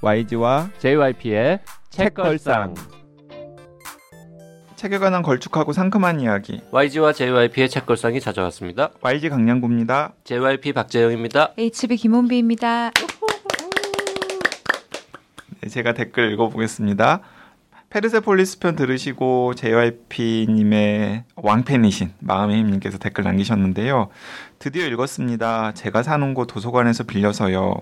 YG와 JYP의 책걸상. 책에 관한 걸쭉하고 상큼한 이야기. YG와 JYP의 책걸상이 찾아왔습니다. YG 강량구입니다. JYP 박재영입니다. HB 김원비입니다. 네, 제가 댓글 읽어보겠습니다. 페르세폴리스 편 들으시고 JYP님의 왕팬이신 마음의 힘님께서 댓글 남기셨는데요. 드디어 읽었습니다. 제가 사는 곳 도서관에서 빌려서요.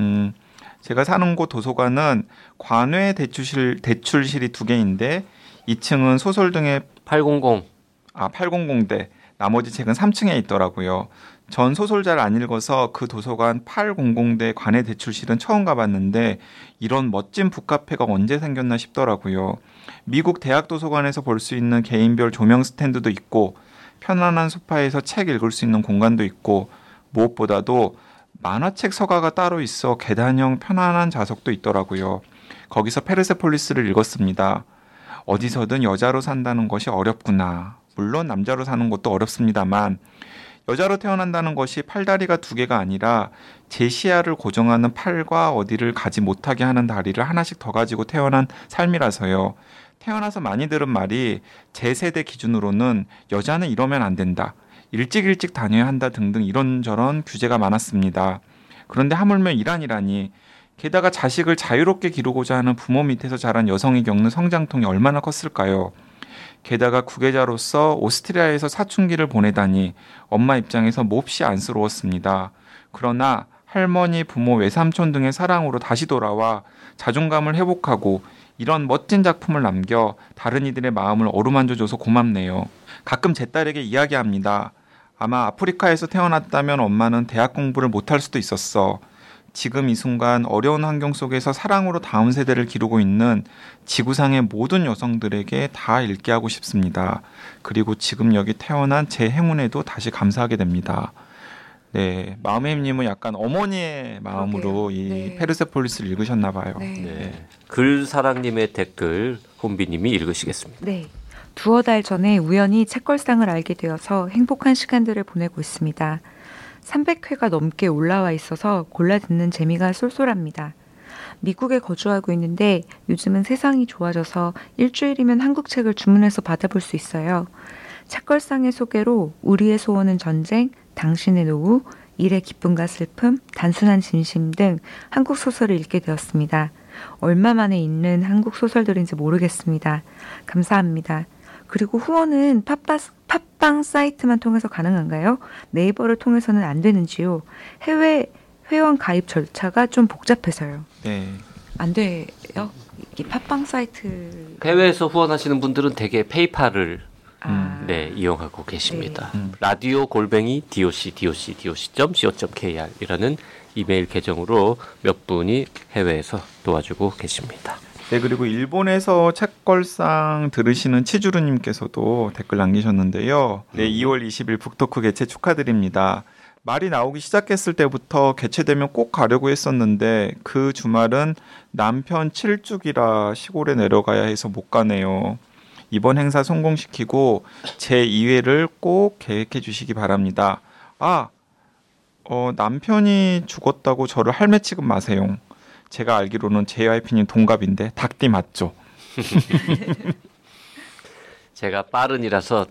음, 제가 사는 곳 도서관은 관외 대출실, 대출실이 두 개인데 2층은 소설 등의 800. 아, 800대. 나머지 책은 3층에 있더라고요. 전 소설 잘안 읽어서 그 도서관 800대 관외 대출실은 처음 가봤는데 이런 멋진 북카페가 언제 생겼나 싶더라고요. 미국 대학 도서관에서 볼 수 있는 개인별 조명 스탠드도 있고 편안한 소파에서 책 읽을 수 있는 공간도 있고 무엇보다도 만화책 서가가 따로 있어 계단형 편안한 좌석도 있더라고요. 거기서 페르세폴리스를 읽었습니다. 어디서든 여자로 산다는 것이 어렵구나. 물론 남자로 사는 것도 어렵습니다만 여자로 태어난다는 것이 팔다리가 두 개가 아니라 제 시야를 고정하는 팔과 어디를 가지 못하게 하는 다리를 하나씩 더 가지고 태어난 삶이라서요. 태어나서 많이 들은 말이 제 세대 기준으로는 여자는 이러면 안 된다. 일찍 일찍 다녀야 한다 등등 이런저런 규제가 많았습니다. 그런데 하물며 이란이라니 게다가 자식을 자유롭게 기르고자 하는 부모 밑에서 자란 여성이 겪는 성장통이 얼마나 컸을까요? 게다가 구계자로서 오스트리아에서 사춘기를 보내다니 엄마 입장에서 몹시 안쓰러웠습니다. 그러나 할머니, 부모, 외삼촌 등의 사랑으로 다시 돌아와 자존감을 회복하고 이런 멋진 작품을 남겨 다른 이들의 마음을 어루만져 줘서 고맙네요. 가끔 제 딸에게 이야기합니다. 아마 아프리카에서 태어났다면 엄마는 대학 공부를 못할 수도 있었어. 지금 이 순간 어려운 환경 속에서 사랑으로 다음 세대를 기르고 있는 지구상의 모든 여성들에게 다 읽게 하고 싶습니다. 그리고 지금 여기 태어난 제 행운에도 다시 감사하게 됩니다. 네, 마음의 힘님은 약간 어머니의 마음으로 그러게요. 이 네. 페르세폴리스를 읽으셨나 봐요. 네. 네. 글사랑님의 댓글 혼비님이 읽으시겠습니다. 네. 두어 달 전에 우연히 책걸상을 알게 되어서 행복한 시간들을 보내고 있습니다. 300회가 넘게 올라와 있어서 골라 듣는 재미가 쏠쏠합니다. 미국에 거주하고 있는데 요즘은 세상이 좋아져서 일주일이면 한국 책을 주문해서 받아볼 수 있어요. 책걸상의 소개로 우리의 소원은 전쟁, 당신의 노후, 일의 기쁨과 슬픔, 단순한 진심 등 한국 소설을 읽게 되었습니다. 얼마 만에 읽는 한국 소설들인지 모르겠습니다. 감사합니다. 그리고 후원은 팟빠, 팟빵 사이트만 통해서 가능한가요? 네이버를 통해서는 안 되는지요? 해외 회원 가입 절차가 좀 복잡해서요. 네. 안 돼요? 이 팟빵 사이트 해외에서 후원하시는 분들은 대개 페이팔을 아, 네, 이용하고 계십니다. 네. 음. 라디오 골뱅이 doc doc doc.co.kr이라는 이메일 계정으로 몇 분이 해외에서 도와주고 계십니다. 네, 그리고 일본에서 책걸상 들으시는 치주루님께서도 댓글 남기셨는데요. 네, 2월 20일 북토크 개최 축하드립니다. 말이 나오기 시작했을 때부터 개최되면 꼭 가려고 했었는데 그 주말은 남편 7주기라 시골에 내려가야 해서 못 가네요. 이번 행사 성공시키고 제 2회를 꼭 계획해 주시기 바랍니다. 아, 어, 남편이 죽었다고 저를 할매 취급 마세요. 제가 알기로는 JYP님 동갑인데 닭띠 맞죠? 제가 빠른이라서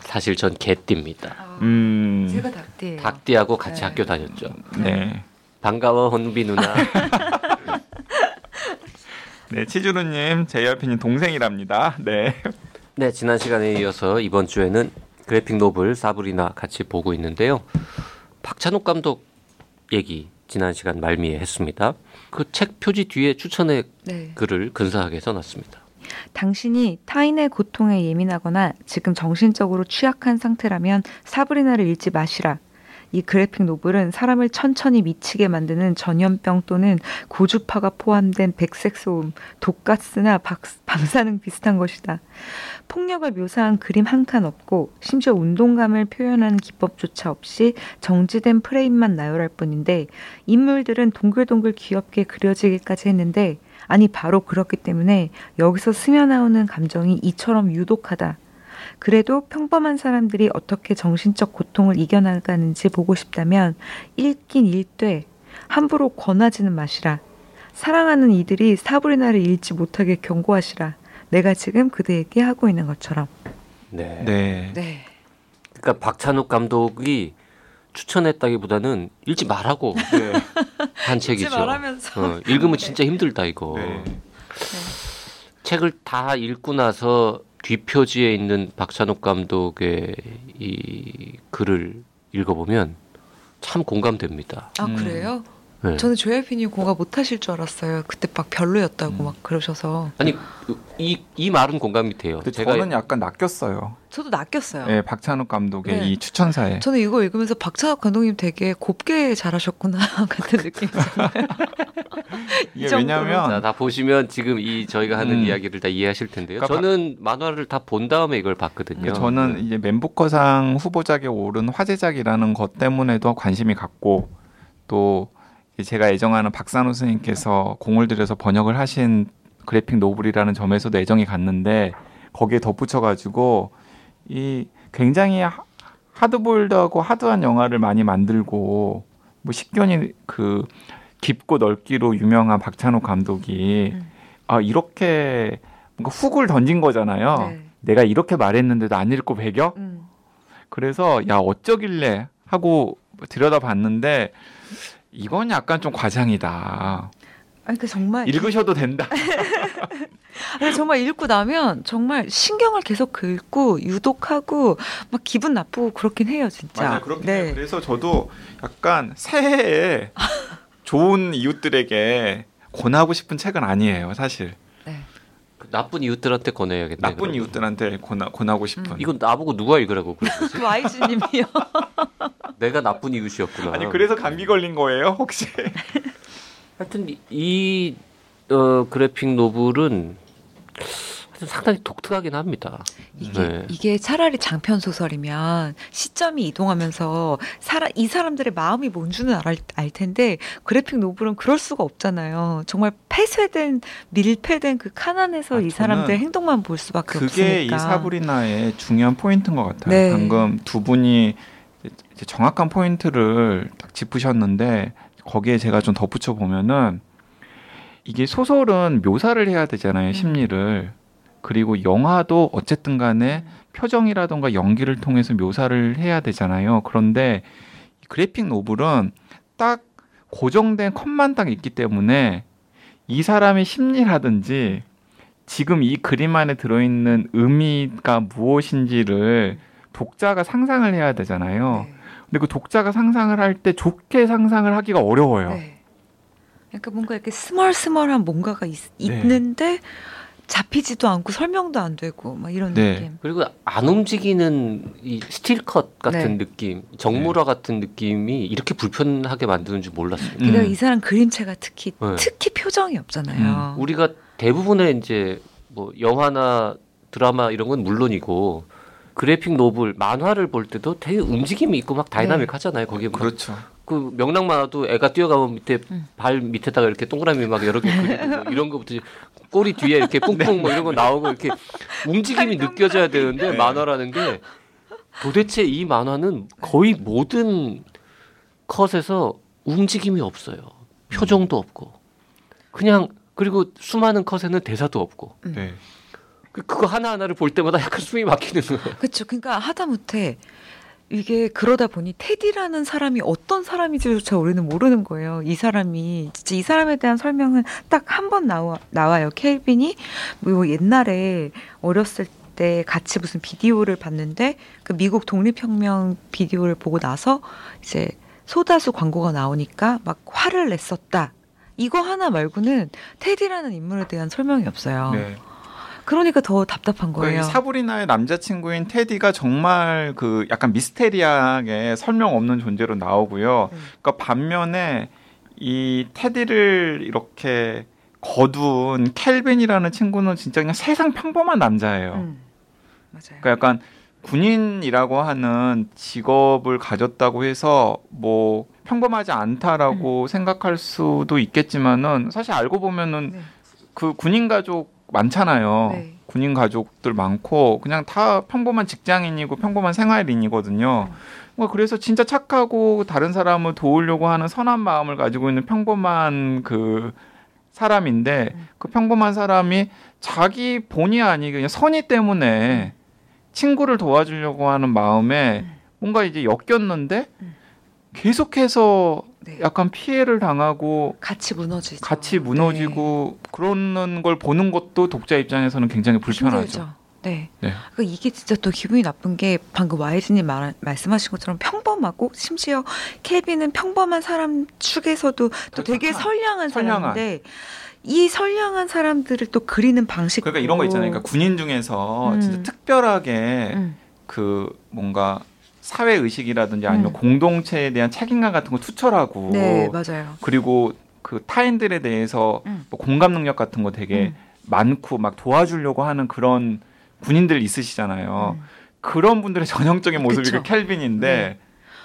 사실 전 개띠입니다. 음, 제가 닭띠예요. 닭띠하고 같이 네. 학교 다녔죠. 네. 반가워 혼비 누나. 네, 치주루님, JYP님 동생이랍니다. 네. 네, 지난 시간에 이어서 이번 주에는 그래픽 노블 사브리나 같이 보고 있는데요. 박찬욱 감독 얘기 지난 시간 말미에 했습니다. 그 책 표지 뒤에 추천의 네. 글을 근사하게 써놨습니다. 당신이 타인의 고통에 예민하거나 지금 정신적으로 취약한 상태라면 사브리나를 읽지 마시라. 이 그래픽 노블은 사람을 천천히 미치게 만드는 전염병 또는 고주파가 포함된 백색 소음, 독가스나 박- 방사능 비슷한 것이다. 폭력을 묘사한 그림 한 칸 없고 심지어 운동감을 표현하는 기법조차 없이 정지된 프레임만 나열할 뿐인데 인물들은 동글동글 귀엽게 그려지기까지 했는데 아니 바로 그렇기 때문에 여기서 스며나오는 감정이 이처럼 유독하다. 그래도 평범한 사람들이 어떻게 정신적 고통을 이겨나가는지 보고 싶다면 읽긴 읽되 함부로 권하지는 마시라. 사랑하는 이들이 사브리나를 잃지 못하게 경고하시라. 내가 지금 그대에게 하고 있는 것처럼. 네. 네. 네. 그러니까 박찬욱 감독이 추천했다기보다는 읽지 말라고 네. 한 책이죠. 말하면서. 어, 읽으면 진짜 힘들다 이거. 네. 책을 다 읽고 나서 뒷표지에 있는 박찬욱 감독의 이 글을 읽어보면 참 공감됩니다. 아 음. 그래요? 네. 저는 조혜빈이 공감 못하실 줄 알았어요. 그때 막 별로였다고 음. 막 그러셔서 아니 이, 이 말은 공감이 돼요. 근데 제가 저는 약간 낚였어요. 저도 낚였어요. 네, 박찬욱 감독의 네. 이 추천사에. 저는 이거 읽으면서 박찬욱 감독님 되게 곱게 잘하셨구나 같은 느낌이잖아요. 이 이게. 왜냐면 자, 다 보시면 지금 이 저희가 하는 음. 이야기를 다 이해하실 텐데요. 그러니까 저는 만화를 다 본 다음에 이걸 봤거든요. 저는 이제 맨부커상 후보작에 오른 화제작이라는 것 때문에도 관심이 갔고 또이 제 제가 애정하는 박산호 선생님께서 공을 들여서 번역을 하신 그래픽 노블이라는 점에서도 애정이 갔는데 거기에 덧붙여가지고 이 굉장히 하- 하드보일드하고 하드한 영화를 많이 만들고 뭐 식견이 그 깊고 넓기로 유명한 박찬욱 감독이 음. 아 이렇게 뭔가 훅을 던진 거잖아요. 네. 내가 이렇게 말했는데도 안 읽고 배겨? 음. 그래서 야 어쩌길래 하고 들여다봤는데 이건 약간 좀 과장이다. 아니 그 정말 읽으셔도 된다. 아니, 정말 읽고 나면 정말 신경을 계속 긁고 유독하고 막 기분 나쁘고 그렇긴 해요 진짜. 맞아요. 그렇긴 네. 해요. 그래서 저도 약간 새해에 좋은 이웃들에게 권하고 싶은 책은 아니에요, 사실. 나쁜 이웃들한테 권해야겠네. 나쁜 그러면. 이웃들한테 권하, 권하고 싶은. 음. 이건 나보고 누가 읽으라고 그랬지? 그 YG님이요. 내가 나쁜 이웃이었구나. 아니 그래서 감기 걸린 거예요, 혹시? 하여튼 이- 이 어, 그래픽 노블은 상당히 독특하긴 합니다. 이게 네. 이게 차라리 장편 소설이면 시점이 이동하면서 사람 이 사람들의 마음이 뭔지는 알, 알 텐데 그래픽 노블은 그럴 수가 없잖아요. 정말 폐쇄된 밀폐된 그 칸안에서 아, 이 사람들의 행동만 볼 수밖에 그게 없으니까. 이 사브리나의 중요한 포인트인 것 같아요. 네. 방금 두 분이 이제 정확한 포인트를 딱 짚으셨는데 거기에 제가 좀 덧붙여 보면은 이게 소설은 묘사를 해야 되잖아요, 음. 심리를. 그리고 영화도 어쨌든 간에 표정이라던가 연기를 통해서 묘사를 해야 되잖아요. 그런데 이 그래픽 노블은 딱 고정된 컷만 딱 있기 때문에 이 사람의 심리라든지 지금 이 그림 안에 들어있는 의미가 무엇인지를 독자가 상상을 해야 되잖아요. 네. 근데 그 독자가 상상을 할 때 좋게 상상을 하기가 어려워요. 네. 그러니까 뭔가 이렇게 스멀스멀한 뭔가가 있, 네. 있는데 잡히지도 않고 설명도 안 되고 막 이런 네. 느낌. 그리고 안 움직이는 이 스틸컷 같은 네. 느낌, 정물화 같은 느낌이 이렇게 불편하게 만드는 줄 몰랐어요. 음. 게다가 이 사람 그림체가 특히 네. 특히 표정이 없잖아요. 우리가 대부분의 이제 뭐 영화나 드라마 이런 건 물론이고 그래픽 노블 만화를 볼 때도 되게 움직임이 있고 막 다이나믹하잖아요. 거기에 막 그렇죠. 그 명랑 만화도 애가 뛰어가면 밑에 음. 발 밑에다가 이렇게 동그라미 막 여러 개 그리고 뭐 이런 거부터 꼬리 뒤에 이렇게 뿡뿡 뭐 이런 거 나오고 이렇게 움직임이 느껴져야 되는데 네. 만화라는 게 도대체 이 만화는 거의 모든 컷에서 움직임이 없어요. 표정도 없고 그냥 그리고 수많은 컷에는 대사도 없고 음. 네. 그- 그거 하나 하나를 볼 때마다 약간 숨이 막히는 거예요. 그렇죠. 그러니까 하다못해 이게 그러다 보니 테디라는 사람이 어떤 사람인지조차 우리는 모르는 거예요. 이 사람이 진짜 이 사람에 대한 설명은 딱 한 번 나와 나와요. 켈빈이 뭐 옛날에 어렸을 때 같이 무슨 비디오를 봤는데 그 미국 독립혁명 비디오를 보고 나서 이제 소다수 광고가 나오니까 막 화를 냈었다. 이거 하나 말고는 테디라는 인물에 대한 설명이 없어요. 네. 그러니까 더 답답한 그 거예요. 사브리나의 남자친구인 테디가 정말 그 약간 미스테리하게 설명 없는 존재로 나오고요. 음. 그러니까 반면에 이 테디를 이렇게 거둔 켈빈이라는 친구는 진짜 그냥 세상 평범한 남자예요. 음, 맞아요. 그러니까 약간 군인이라고 하는 직업을 가졌다고 해서 뭐 평범하지 않다라고 생각할 수도 있겠지만은 사실 알고 보면은 네. 그 군인 가족 많잖아요. 네. 군인 가족들 많고 그냥 다 평범한 직장인이고 평범한 생활인이거든요. 뭐 그래서 진짜 착하고 다른 사람을 도우려고 하는 선한 마음을 가지고 있는 평범한 그 사람인데 음. 그 평범한 사람이 자기 본의 아니게 그냥 선의 때문에 친구를 도와주려고 하는 마음에 음. 뭔가 이제 엮였는데 음. 계속해서 네. 약간 피해를 당하고 같이 무너지죠. 같이 무너지고 그러는 걸 보는 것도 독자 입장에서는 굉장히 네. 불편하죠. 힘들죠. 네. 네. 그러니까 이게 진짜 또 기분이 나쁜 게 방금 와이즈님 말, 말씀하신 것처럼 평범하고 심지어 켈빈은 평범한 사람 축에서도 또더 되게 선량한 선량한. 사람인데 이 선량한 사람들을 또 그리는 방식 그러니까 이런 거 있잖아요. 그러니까 군인 중에서 음. 진짜 특별하게 음, 그 뭔가 사회 의식이라든지 아니면 음. 공동체에 대한 책임감 같은 거 투철하고 네 맞아요. 그리고 그 타인들에 대해서 음. 뭐 공감 능력 같은 거 되게 음, 많고 막 도와주려고 하는 그런 군인들 있으시잖아요. 음. 그런 분들의 전형적인 모습이 그쵸. 그 켈빈인데 네.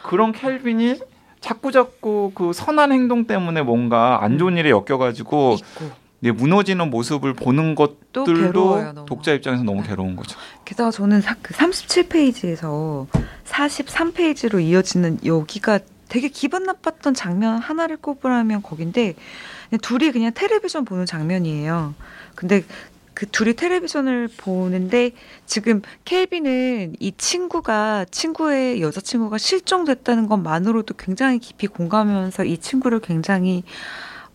그런 켈빈이 자꾸 자꾸 그 선한 행동 때문에 뭔가 안 좋은 일에 엮여가지고 있고 네, 무너지는 모습을 보는 것들도. 독자 입장에서 너무 괴로운 거죠. 게다가 저는 사, 그 37페이지에서 43페이지로 이어지는 여기가 되게 기분 나빴던 장면 하나를 꼽으라면 거긴데 둘이 그냥 텔레비전 보는 장면이에요. 근데 그 둘이 텔레비전을 보는데 지금 켈빈은 이 친구가 친구의 여자친구가 실종됐다는 것만으로도 굉장히 깊이 공감하면서 이 친구를 굉장히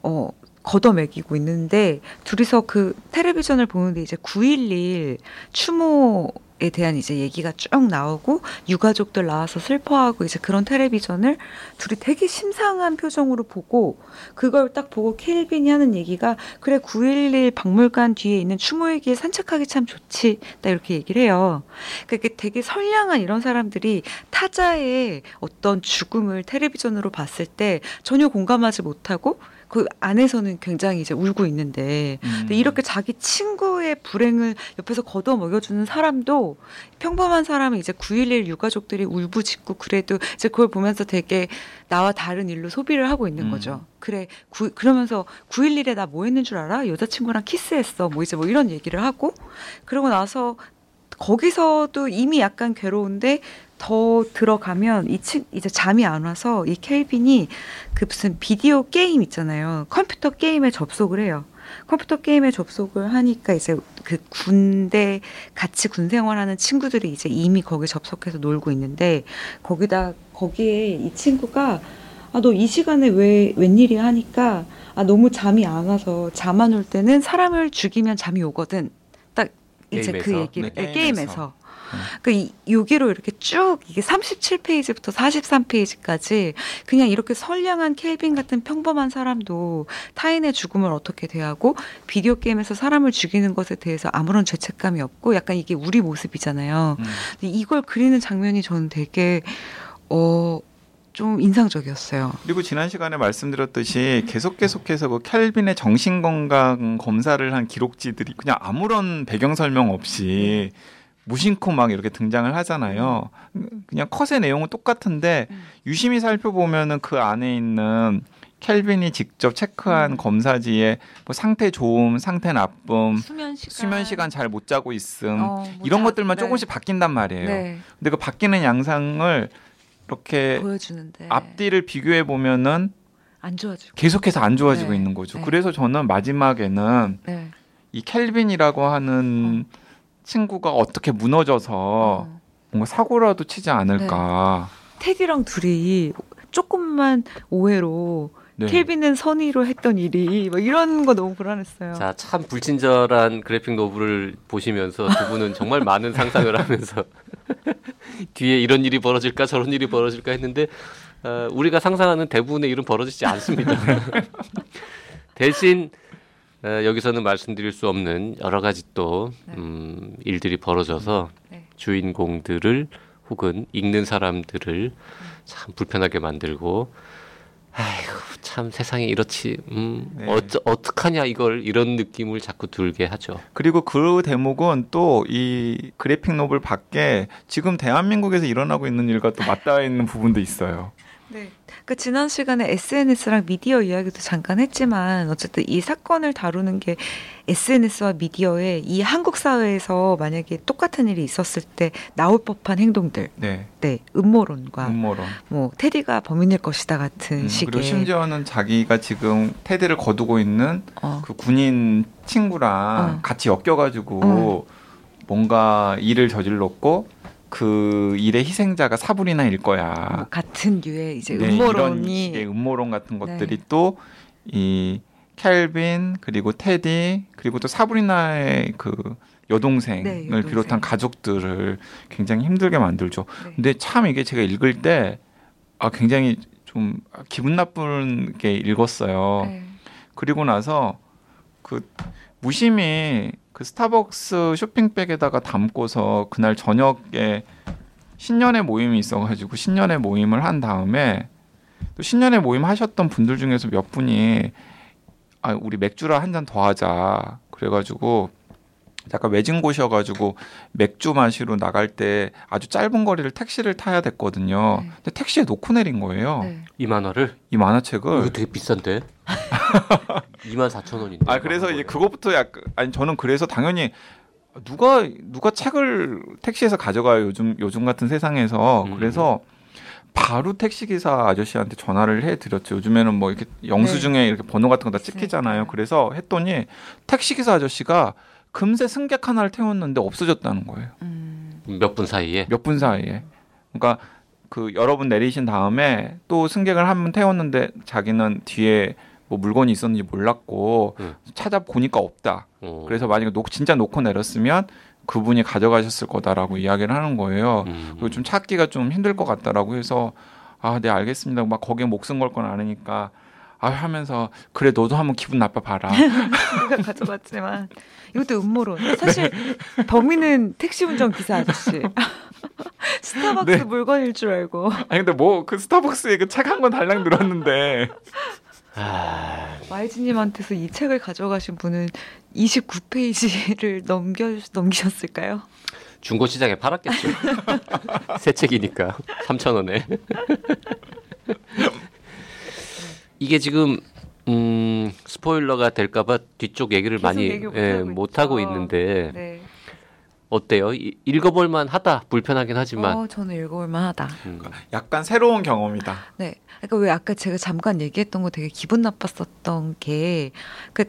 어 걷어먹이고 있는데 둘이서 그 텔레비전을 보는데 이제 9.11 추모 에 대한 이제 얘기가 쭉 나오고 유가족들 나와서 슬퍼하고 이제 그런 텔레비전을 둘이 되게 심상한 표정으로 보고 그걸 딱 보고 켈빈이 하는 얘기가 그래 9.11 박물관 뒤에 있는 추모일기에 산책하기 참 좋지 딱 이렇게 얘기를 해요. 그러니까 되게 선량한 이런 사람들이 타자의 어떤 죽음을 텔레비전으로 봤을 때 전혀 공감하지 못하고 그 안에서는 굉장히 이제 울고 있는데 음. 이렇게 자기 친구의 불행을 옆에서 걷어 먹여주는 사람도 평범한 사람은 이제 9.11 유가족들이 울부짖고 그래도 이제 그걸 보면서 되게 나와 다른 일로 소비를 하고 있는 음. 거죠. 그래, 구, 그러면서 9.11에 나 뭐 했는 줄 알아? 여자친구랑 키스했어. 뭐 이제 뭐 이런 얘기를 하고 그러고 나서 거기서도 이미 약간 괴로운데 더 들어가면 이 친, 이제 잠이 안 와서 이 캘빈이 그 무슨 비디오 게임 있잖아요. 컴퓨터 게임에 접속을 해요. 컴퓨터 게임에 접속을 하니까 이제 그 군대 같이 군 생활하는 친구들이 이제 이미 거기 접속해서 놀고 있는데 거기다 거기에 이 친구가 아 너 이 시간에 왜 웬일이야 하니까 아 너무 잠이 안 와서 잠 안 올 때는 사람을 죽이면 잠이 오거든. 딱 이제 그 게임에서? 얘기를 네, 네, 게임에서. 그 이- 여기로 이렇게 쭉 이게 37페이지부터 43페이지까지 그냥 이렇게 선량한 켈빈 같은 평범한 사람도 타인의 죽음을 어떻게 대하고 비디오 게임에서 사람을 죽이는 것에 대해서 아무런 죄책감이 없고 약간 이게 우리 모습이잖아요. 음. 근데 이걸 그리는 장면이 저는 되게 어 좀 인상적이었어요. 그리고 지난 시간에 말씀드렸듯이 계속 계속해서 그 켈빈의 정신 건강 검사를 한 기록지들이 그냥 아무런 배경 설명 없이 무심코 막 이렇게 등장을 하잖아요. 그냥 컷의 내용은 똑같은데 음. 유심히 살펴보면은 그 안에 있는 켈빈이 직접 체크한 음. 검사지에 뭐 상태 좋음, 상태 나쁨, 수면 시간 수면 시간 잘 못 자고 있음 어, 뭐 이런 자- 것들만 네. 조금씩 바뀐단 말이에요. 네, 근데 그 바뀌는 양상을 이렇게 보여주는데 앞뒤를 비교해 보면은 안 좋아지고. 계속해서 안 좋아지고 네. 있는 거죠. 네. 그래서 저는 마지막에는 네. 이 켈빈이라고 하는 친구가 어떻게 무너져서 어. 뭔가 사고라도 치지 않을까. 테디랑 둘이 조금만 오해로 네. 켈빈은 선의로 했던 일이 뭐 이런 거 너무 불안했어요. 자, 참 불친절한 그래픽 노블을 보시면서 두 분은 정말 많은 상상을 하면서 뒤에 이런 일이 벌어질까 저런 일이 벌어질까 했는데 어, 우리가 상상하는 대부분의 일은 벌어지지 않습니다. 대신 어, 여기서는 말씀드릴 수 없는 여러 가지 또 네. 음, 일들이 벌어져서 네. 주인공들을 혹은 읽는 사람들을 참 불편하게 만들고 아이고 참 세상에 이렇지 음 네. 어쩌 어떡하냐 이걸 이런 느낌을 자꾸 들게 하죠. 그리고 그 대목은 또 이 그래픽 노블 밖에 지금 대한민국에서 일어나고 있는 일과 또 맞닿아 있는 부분도 있어요. 네. 그 지난 시간에 SNS랑 미디어 이야기도 잠깐 했지만 어쨌든 이 사건을 다루는 게 SNS와 미디어에 이 한국 사회에서 만약에 똑같은 일이 있었을 때 나올 법한 행동들, 네. 네, 음모론과 음모론. 뭐 테디가 범인일 것이다 같은 음, 식의 그리고 심지어는 자기가 지금 테드를 거두고 있는 어, 그 군인 친구랑 어. 같이 엮여가지고 어. 뭔가 일을 저질렀고 그 일의 희생자가 사브리나일 거야. 뭐 같은 류의 이제 네, 이런 음모론이 식의 음모론 같은 네. 것들이 또이 켈빈 그리고 테디 그리고 또 사브리나의 그 여동생을 네, 여동생. 비롯한 가족들을 굉장히 힘들게 만들죠. 네. 근데 참 이게 제가 읽을 때 아, 굉장히 좀 기분 나쁘게 읽었어요. 네. 그리고 나서 그 무심히 그 스타벅스 쇼핑백에다가 담고서 그날 저녁에 신년회 모임이 있어가지고 신년회 모임을 한 다음에 또 신년회 모임 하셨던 분들 중에서 몇 분이 아 우리 맥주라 한 잔 더 하자 그래가지고 약간 외진 곳이어가지고 맥주 마시러 나갈 때 아주 짧은 거리를 택시를 타야 됐거든요. 네. 근데 택시에 놓고 내린 거예요. 네. 이 만화를 이 만화책을. 이거 되게 비싼데 2만 4천 원인데. 아 그래서 이제 그것부터 약간 아니 저는 그래서 당연히 누가 누가 책을 택시에서 가져가요? 요즘 요즘 같은 세상에서. 음. 그래서 바로 택시 기사 아저씨한테 전화를 해 드렸죠. 요즘에는 뭐 이렇게 영수증에 이렇게 번호 같은 거 다 찍히잖아요. 네. 그래서 했더니 택시 기사 아저씨가 금세 승객 하나를 태웠는데 없어졌다는 거예요. 음, 몇분 사이에? 몇 분 사이에. 그러니까 그 여러분 내리신 다음에 또 승객을 한 분 태웠는데 자기는 뒤에 뭐 물건이 있었는지 몰랐고 음. 찾아보니까 없다. 어. 그래서 만약에 놓, 진짜 놓고 내렸으면 그분이 가져가셨을 거다라고 이야기를 하는 거예요. 음. 그리고 좀 찾기가 좀 힘들 것 같다라고 해서 아, 네 알겠습니다. 막 거기에 목숨 걸 건 아니니까 아 하면서 그래 너도 한번 기분 나빠 봐라. 우리가 가져갔지만 이것도 음모론. 사실 범인은 택시 운전 기사 아저씨. 스타벅스 네. 물건일 줄 알고 아니 근데 뭐 그 스타벅스에 그책한권 달랑 들었는데 아, YG님한테서 이 책을 가져가신 분은 29페이지를 넘겨 넘기셨을까요? 중고 시장에 팔았겠죠. 새 책이니까 3천 원에. 이게 지금 음, 스포일러가 될까봐 뒤쪽 얘기를 많이 얘기를 예, 못하고 못. 있는데 네. 어때요? 이- 읽어볼만 하다. 불편하긴 하지만. 어, 저는 읽어볼만 하다. 음. 약간 새로운 경험이다. 네. 그러니까 왜 아까 제가 잠깐 얘기했던 거 되게 기분 나빴었던 게, 그,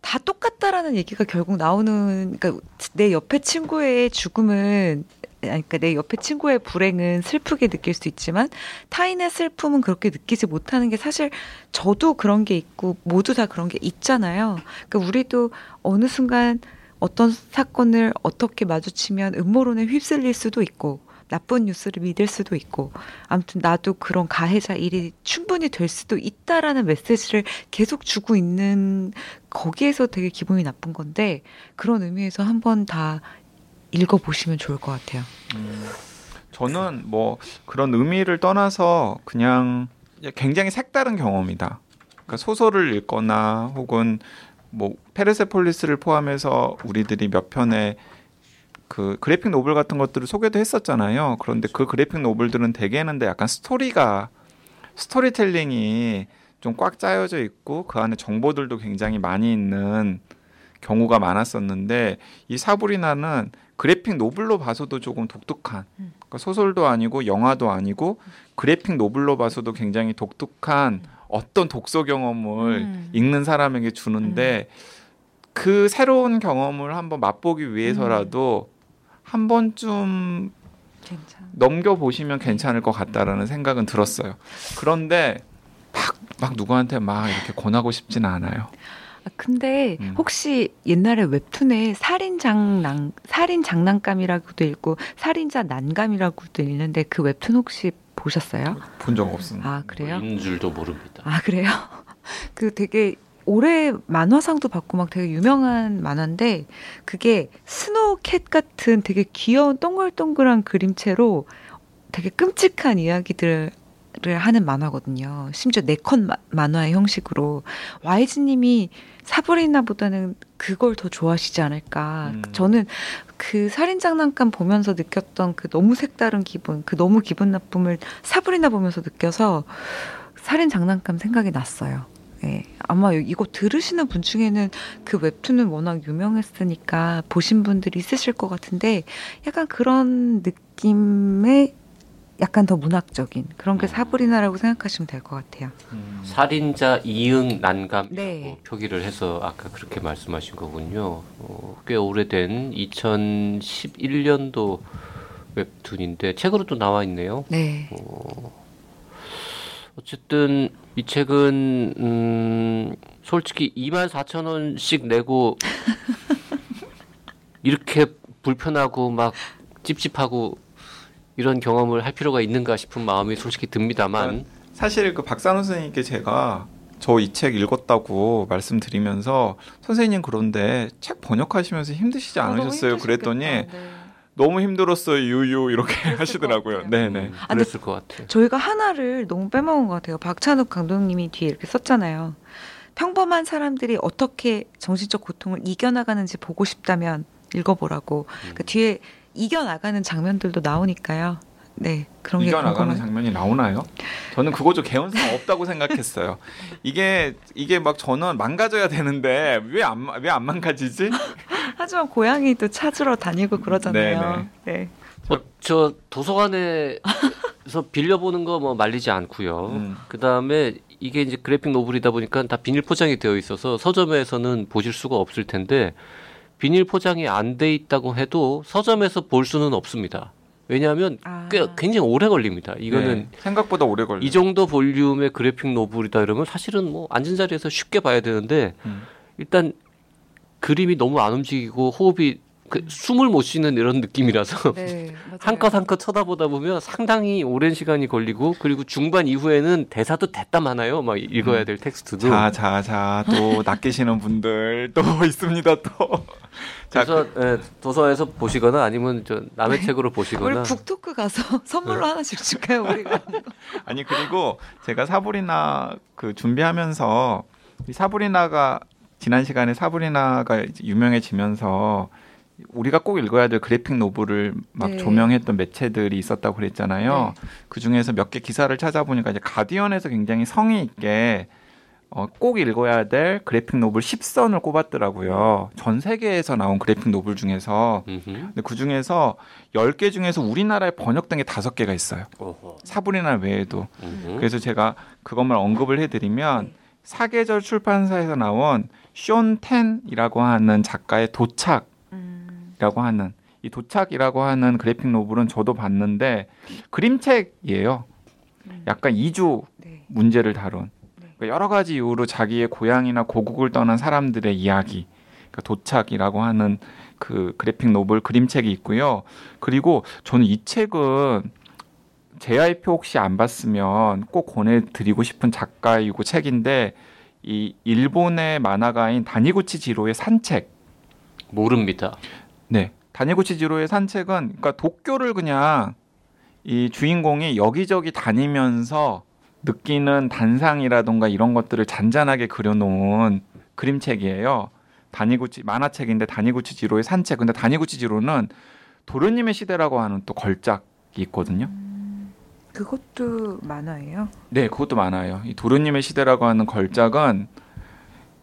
다 똑같다라는 얘기가 결국 나오는, 그러니까 내 옆에 친구의 죽음은, 그러니까 내 옆에 친구의 불행은 슬프게 느낄 수 있지만 타인의 슬픔은 그렇게 느끼지 못하는 게 사실 저도 그런 게 있고 모두 다 그런 게 있잖아요. 그러니까 우리도 어느 순간 어떤 사건을 어떻게 마주치면 음모론에 휩쓸릴 수도 있고 나쁜 뉴스를 믿을 수도 있고 아무튼 나도 그런 가해자 일이 충분히 될 수도 있다라는 메시지를 계속 주고 있는 거기에서 되게 기분이 나쁜 건데 그런 의미에서 한번 다 읽어보시면 좋을 것 같아요. 저는 뭐 그런 의미를 떠나서 그냥 굉장히 색다른 경험이다. 그러니까 소설을 읽거나 혹은 뭐 페르세폴리스를 포함해서 우리들이 몇 편의 그 그래픽 노블 같은 것들을 소개도 했었잖아요. 그런데 그 그래픽 노블들은 대개는데 약간 스토리가 스토리텔링이 좀 꽉 짜여져 있고 그 안에 정보들도 굉장히 많이 있는 경우가 많았었는데 이 사브리나는 그래픽 노블로 봐서도 조금 독특한 음. 그러니까 소설도 아니고 영화도 아니고 그래픽 노블로 봐서도 굉장히 독특한 어떤 독서 경험을 음. 읽는 사람에게 주는데 그 새로운 경험을 한번 맛보기 위해서라도 한 번쯤 괜찮아. 넘겨 보시면 괜찮을 것 같다라는 생각은 들었어요. 그런데 막, 막 누구한테 막 이렇게 권하고 싶지는 않아요. 아, 근데 음. 혹시 옛날에 웹툰에 살인 장난 살인 장난감이라고도 읽고 살인자 난감이라고도 읽는데 그 웹툰 혹시 보셨어요? 본 적 없습니다. 아 그래요? 있는 줄도 모릅니다. 아 그래요? 그 되게 올해 만화상도 받고 막 되게 유명한 만화인데 그게 스노우캣 같은 되게 귀여운 동글동글한 그림체로 되게 끔찍한 이야기들을 하는 만화거든요. 심지어 네컷 만화의 형식으로 YG님이 사브리나보다는 그걸 더 좋아하시지 않을까. 음. 저는 그 살인 장난감 보면서 느꼈던 그 너무 색다른 기분, 그 너무 기분 나쁨을 사브리나 보면서 느껴서 살인 장난감 생각이 났어요. 예. 아마 이거 들으시는 분 중에는 그 웹툰은 워낙 유명했으니까 보신 분들이 있으실 것 같은데 약간 그런 느낌의 약간 더 문학적인 그런 게 음. 사브리나라고 생각하시면 될 것 같아요. 음. 살인자 이응 난감이라고 네. 표기를 해서 아까 그렇게 말씀하신 거군요. 어, 꽤 오래된 2011년도 웹툰인데 책으로도 나와 있네요. 네. 어 쨌든 이 책은 음, 솔직히 2만 4천 원씩 내고 이렇게 불편하고 막 찝찝하고 이런 경험을 할 필요가 있는가 싶은 마음이 솔직히 듭니다만. 사실 그 박산호 선생님께 제가 저 이 책 읽었다고 말씀드리면서 선생님 그런데 책 번역하시면서 힘드시지 않으셨어요? 그랬더니 너무 힘들었어요 유유 이렇게 하시더라고요. 네네. 음, 아, 그랬을 것 같아요. 저희가 하나를 너무 빼먹은 것 같아요. 박찬욱 감독님이 뒤에 이렇게 썼잖아요. 평범한 사람들이 어떻게 정신적 고통을 이겨나가는지 보고 싶다면 읽어보라고. 음. 그 뒤에 이겨나가는 장면들도 나오니까요. 네, 그런 게 이겨 나가는 궁금해요. 장면이 나오나요? 저는 그거 좀 개연성 없다고 생각했어요. 이게 이게 막 저는 망가져야 되는데 왜 안 왜 안 망가지지? 하지만 고양이도 찾으러 다니고 그러잖아요. 네. 뭐, 저 도서관에서 빌려보는 거 뭐 말리지 않고요. 음. 그 다음에 이게 이제 그래픽 노블이다 보니까 다 비닐 포장이 되어 있어서 서점에서는 보실 수가 없을 텐데 비닐 포장이 안 돼 있다고 해도 서점에서 볼 수는 없습니다. 왜냐하면 아. 꽤 굉장히 오래 걸립니다. 이거는 네, 생각보다 오래 걸려. 이 정도 볼륨의 그래픽 노블이다 이러면 사실은 뭐 앉은 자리에서 쉽게 봐야 되는데 음. 일단 그림이 너무 안 움직이고 호흡이 그 숨을 못 쉬는 이런 느낌이라서 네, 맞아요. 한컷 한 컷 쳐다보다 보면 상당히 오랜 시간이 걸리고 그리고 중반 이후에는 대사도 됐다 많아요. 막 읽어야 될 텍스트도. 자, 자, 자, 또 낚이시는 분들 또 있습니다, 또. 자, 그래서 예, 도서에서 보시거나 아니면 저 남의 책으로 우리 보시거나 북토크 가서 선물로 네. 하나씩 줄까요, 우리가? 아니 그리고 제가 사브리나 그 준비하면서 이 사브리나가 지난 시간에 사브리나가 유명해지면서 우리가 꼭 읽어야 될 그래픽 노블을 막 네. 조명했던 매체들이 있었다고 그랬잖아요. 그 중에서 몇 개 기사를 찾아보니까 이제 가디언에서 굉장히 성의 있게 어, 꼭 읽어야 될 그래픽 노블 10선을 꼽았더라고요. 전 세계에서 나온 그래픽 노블 중에서 음흠. 근데 그 중에서 10개 중에서 우리나라에 번역된 게 5개가 있어요. 어허. 사브리나 외에도. 음흠. 그래서 제가 그것만 언급을 해드리면 사계절 출판사에서 나온 쇼 텐이라고 하는 작가의 도착 이라고 음, 하는 이 도착이라고 하는 그래픽 노블은 저도 봤는데 그림책이에요. 음. 약간 이주 네. 문제를 다룬 네. 그러니까 여러 가지 이유로 자기의 고향이나 고국을 떠난 사람들의 이야기 그러니까 도착이라고 하는 그 그래픽 노블 그림책이 있고요. 그리고 저는 이 책은 JIP 혹시 안 봤으면 꼭 권해드리고 싶은 작가이고 책인데 이 일본의 만화가인 다니구치 지로의 산책 모릅니다. 네. 다니구치 지로의 산책은 그러니까 도쿄를 그냥 이 주인공이 여기저기 다니면서 느끼는 단상이라던가 이런 것들을 잔잔하게 그려놓은 그림책이에요. 다니구치 만화책인데 다니구치 지로의 산책. 근데 다니구치 지로는 도련님의 시대라고 하는 또 걸작이 있거든요. 그것도 만화예요. 네, 그것도 많아요. 이 도련님의 시대라고 하는 걸작은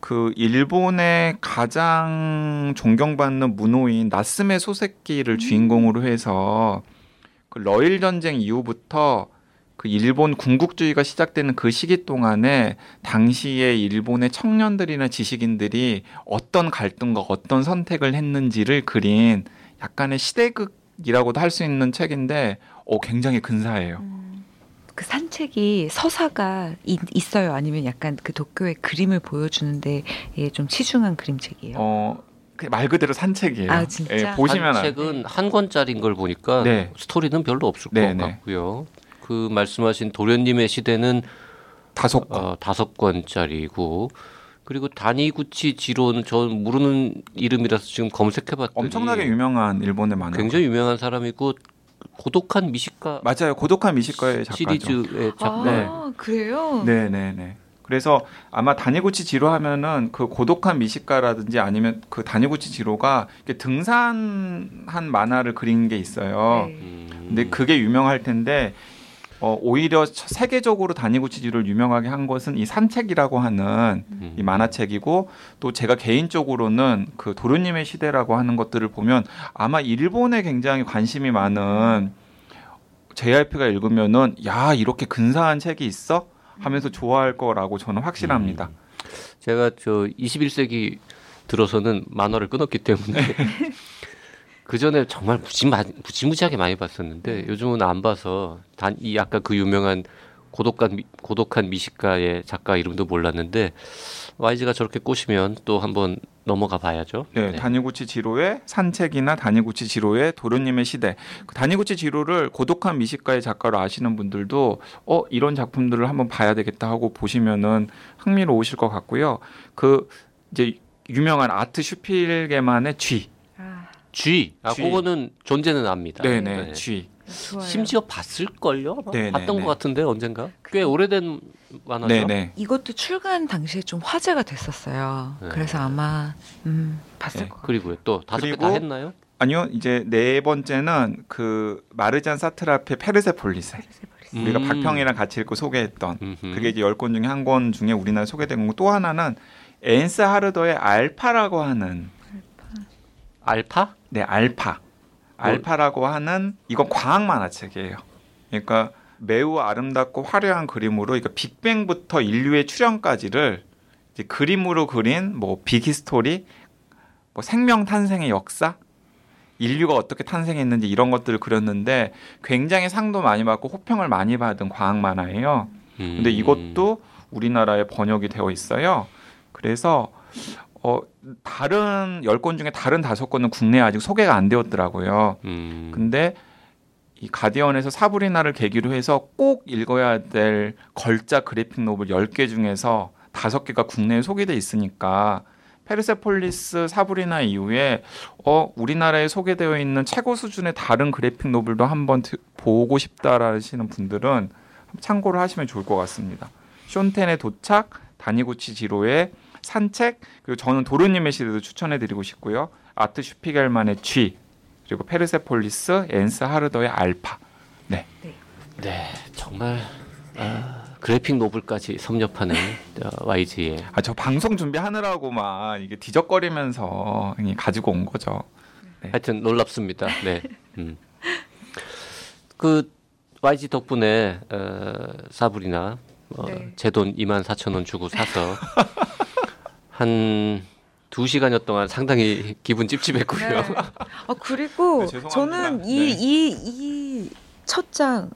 그 일본의 가장 존경받는 문호인 나스메 소세키를 주인공으로 해서 그 러일 전쟁 이후부터 그 일본 군국주의가 시작되는 그 시기 동안에 당시에 일본의 청년들이나 지식인들이 어떤 갈등과 어떤 선택을 했는지를 그린 약간의 시대극이라고도 할 수 있는 책인데 어 굉장히 근사해요. 그산 책이 서사가 있, 있어요. 아니면 약간 그 도쿄의 그림을 보여주는데 예, 좀 치중한 그림책이에요. 어, 그말 그대로 산책이에요. 아, 진짜? 예, 보시면 책은 한 권짜리인 걸 보니까 네. 스토리는 별로 없을 네, 것 네. 같고요. 그 말씀하신 도련님의 시대는 다섯 권. 어, 다섯 권짜리고 그리고 다니구치 지로는 저 모르는 이름이라서 지금 검색해봤더니 엄청나게 유명한 일본의 만화. 굉장히 유명한 사람이고 고독한 미식가 맞아요. 고독한 미식가의 작가죠. 시리즈의 작가. 아, 네. 그래요? 네, 네, 네. 그래서 아마 다니구치 지로 하면은 그 고독한 미식가라든지 아니면 그 다니구치 지로가 등산한 만화를 그린 게 있어요. 네. 음. 근데 그게 유명할 텐데 어, 오히려 세계적으로 다니구치 지로를 유명하게 한 것은 이 산책이라고 하는 음. 이 만화책이고 또 제가 개인적으로는 그 도련님의 시대라고 하는 것들을 보면 아마 일본에 굉장히 관심이 많은 JRP가 읽으면은 야 이렇게 근사한 책이 있어 하면서 좋아할 거라고 저는 확신합니다. 음. 제가 저 21세기 들어서는 만화를 끊었기 때문에 그 전에 정말 무지마, 무지무지하게 많이 봤었는데 요즘은 안 봐서 단 이 아까 그 유명한 고독한 미, 고독한 미식가의 작가 이름도 몰랐는데 YG가 저렇게 꼬시면 또 한번 넘어가 봐야죠. 네, 다니구치 지로의 산책이나 다니구치 지로의 도련님의 시대. 그 다니구치 지로를 고독한 미식가의 작가로 아시는 분들도 어 이런 작품들을 한번 봐야 되겠다 하고 보시면은 흥미로우실 것 같고요. 그 이제 유명한 아트 슈필게만의 쥐. 아, G. 아, G. 그거는 존재는 압니다. 네네 네. 쥐. 좋아요. 심지어 봤을걸요? 아마? 네, 봤던 네, 것 네. 같은데 언젠가? 꽤 오래된 만화죠. 네네. 이것도 출간 당시에 좀 화제가 됐었어요. 네. 그래서 아마 음, 봤을 네. 것 같아요. 그리고요 또 다섯 개 다 그리고 했나요? 아니요 이제 네 번째는 그 마르잔 사트라피의 페르세폴리세. 우리가 음. 박평이랑 같이 읽고 소개했던 음흠. 그게 이제 열권 중에 한 권 중에 우리나라 소개된 거고 또 하나는 엔스 하르더의 알파라고 하는 알파? 네 알파 알파라고 하는 이건 과학 만화책이에요. 그러니까 매우 아름답고 화려한 그림으로 그러니까 빅뱅부터 인류의 출현까지를 그림으로 그린 뭐 빅히스토리, 뭐 생명 탄생의 역사, 인류가 어떻게 탄생했는지 이런 것들을 그렸는데 굉장히 상도 많이 받고 호평을 많이 받은 과학 만화예요. 근데 음. 이것도 우리나라에 번역이 되어 있어요. 그래서 어 다른 열 권 중에 다른 다섯 권은 국내에 아직 소개가 안 되었더라고요. 음. 근데 이 가디언에서 사브리나를 계기로 해서 꼭 읽어야 될 걸작 그래픽 노블 10개 중에서 다섯 개가 국내에 소개돼 있으니까 페르세폴리스 사브리나 이후에 어 우리나라에 소개되어 있는 최고 수준의 다른 그래픽 노블도 한번 드- 보고 싶다라시는 분들은 참고를 하시면 좋을 것 같습니다. 숀 탠의 도착, 다니구치 지로의 산책, 그리고 저는 도르님의 시대도 추천해드리고 싶고요. 아트 슈피겔만의 쥐, 그리고 페르세폴리스, 옌스 하르더의 알파. 네 정말 아, 그래픽 노블까지 섭렵하는 어, YG의 아 저 방송 준비하느라고만 이게 뒤적거리면서 가지고 온 거죠. 하여튼 놀랍습니다. 네. 음. 그 YG 덕분에 어, 사브리나 어, 네. 제돈 2만 4천 원 주고 사서 한두 시간여 동안 상당히 기분 찝찝했고요. 네. 아 그리고 네. 저는 네. 이이 이 첫장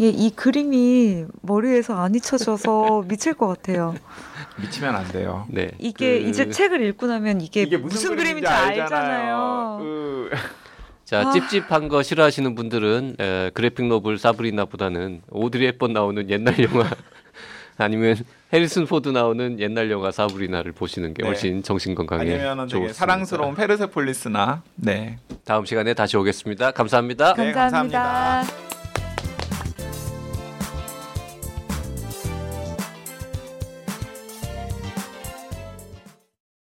예, 이 그림이 머리에서 안 잊혀져서 미칠 것 같아요. 미치면 안 돼요. 네. 이게 그- 이제 책을 읽고 나면 이게, 이게 무슨, 그림인지 그림인지 알잖아요. 으. 자 아. 찝찝한 거 싫어하시는 분들은 에, 그래픽 노블 사브리나보다는 오드리 헵번 나오는 옛날 영화 아니면 해리슨 포드 나오는 옛날 영화 사브리나를 보시는 게 네. 훨씬 정신 건강에 아니면 되게 좋습니다. 사랑스러운 페르세폴리스나 네. 다음 시간에 다시 오겠습니다. 감사합니다. 네, 감사합니다. 감사합니다.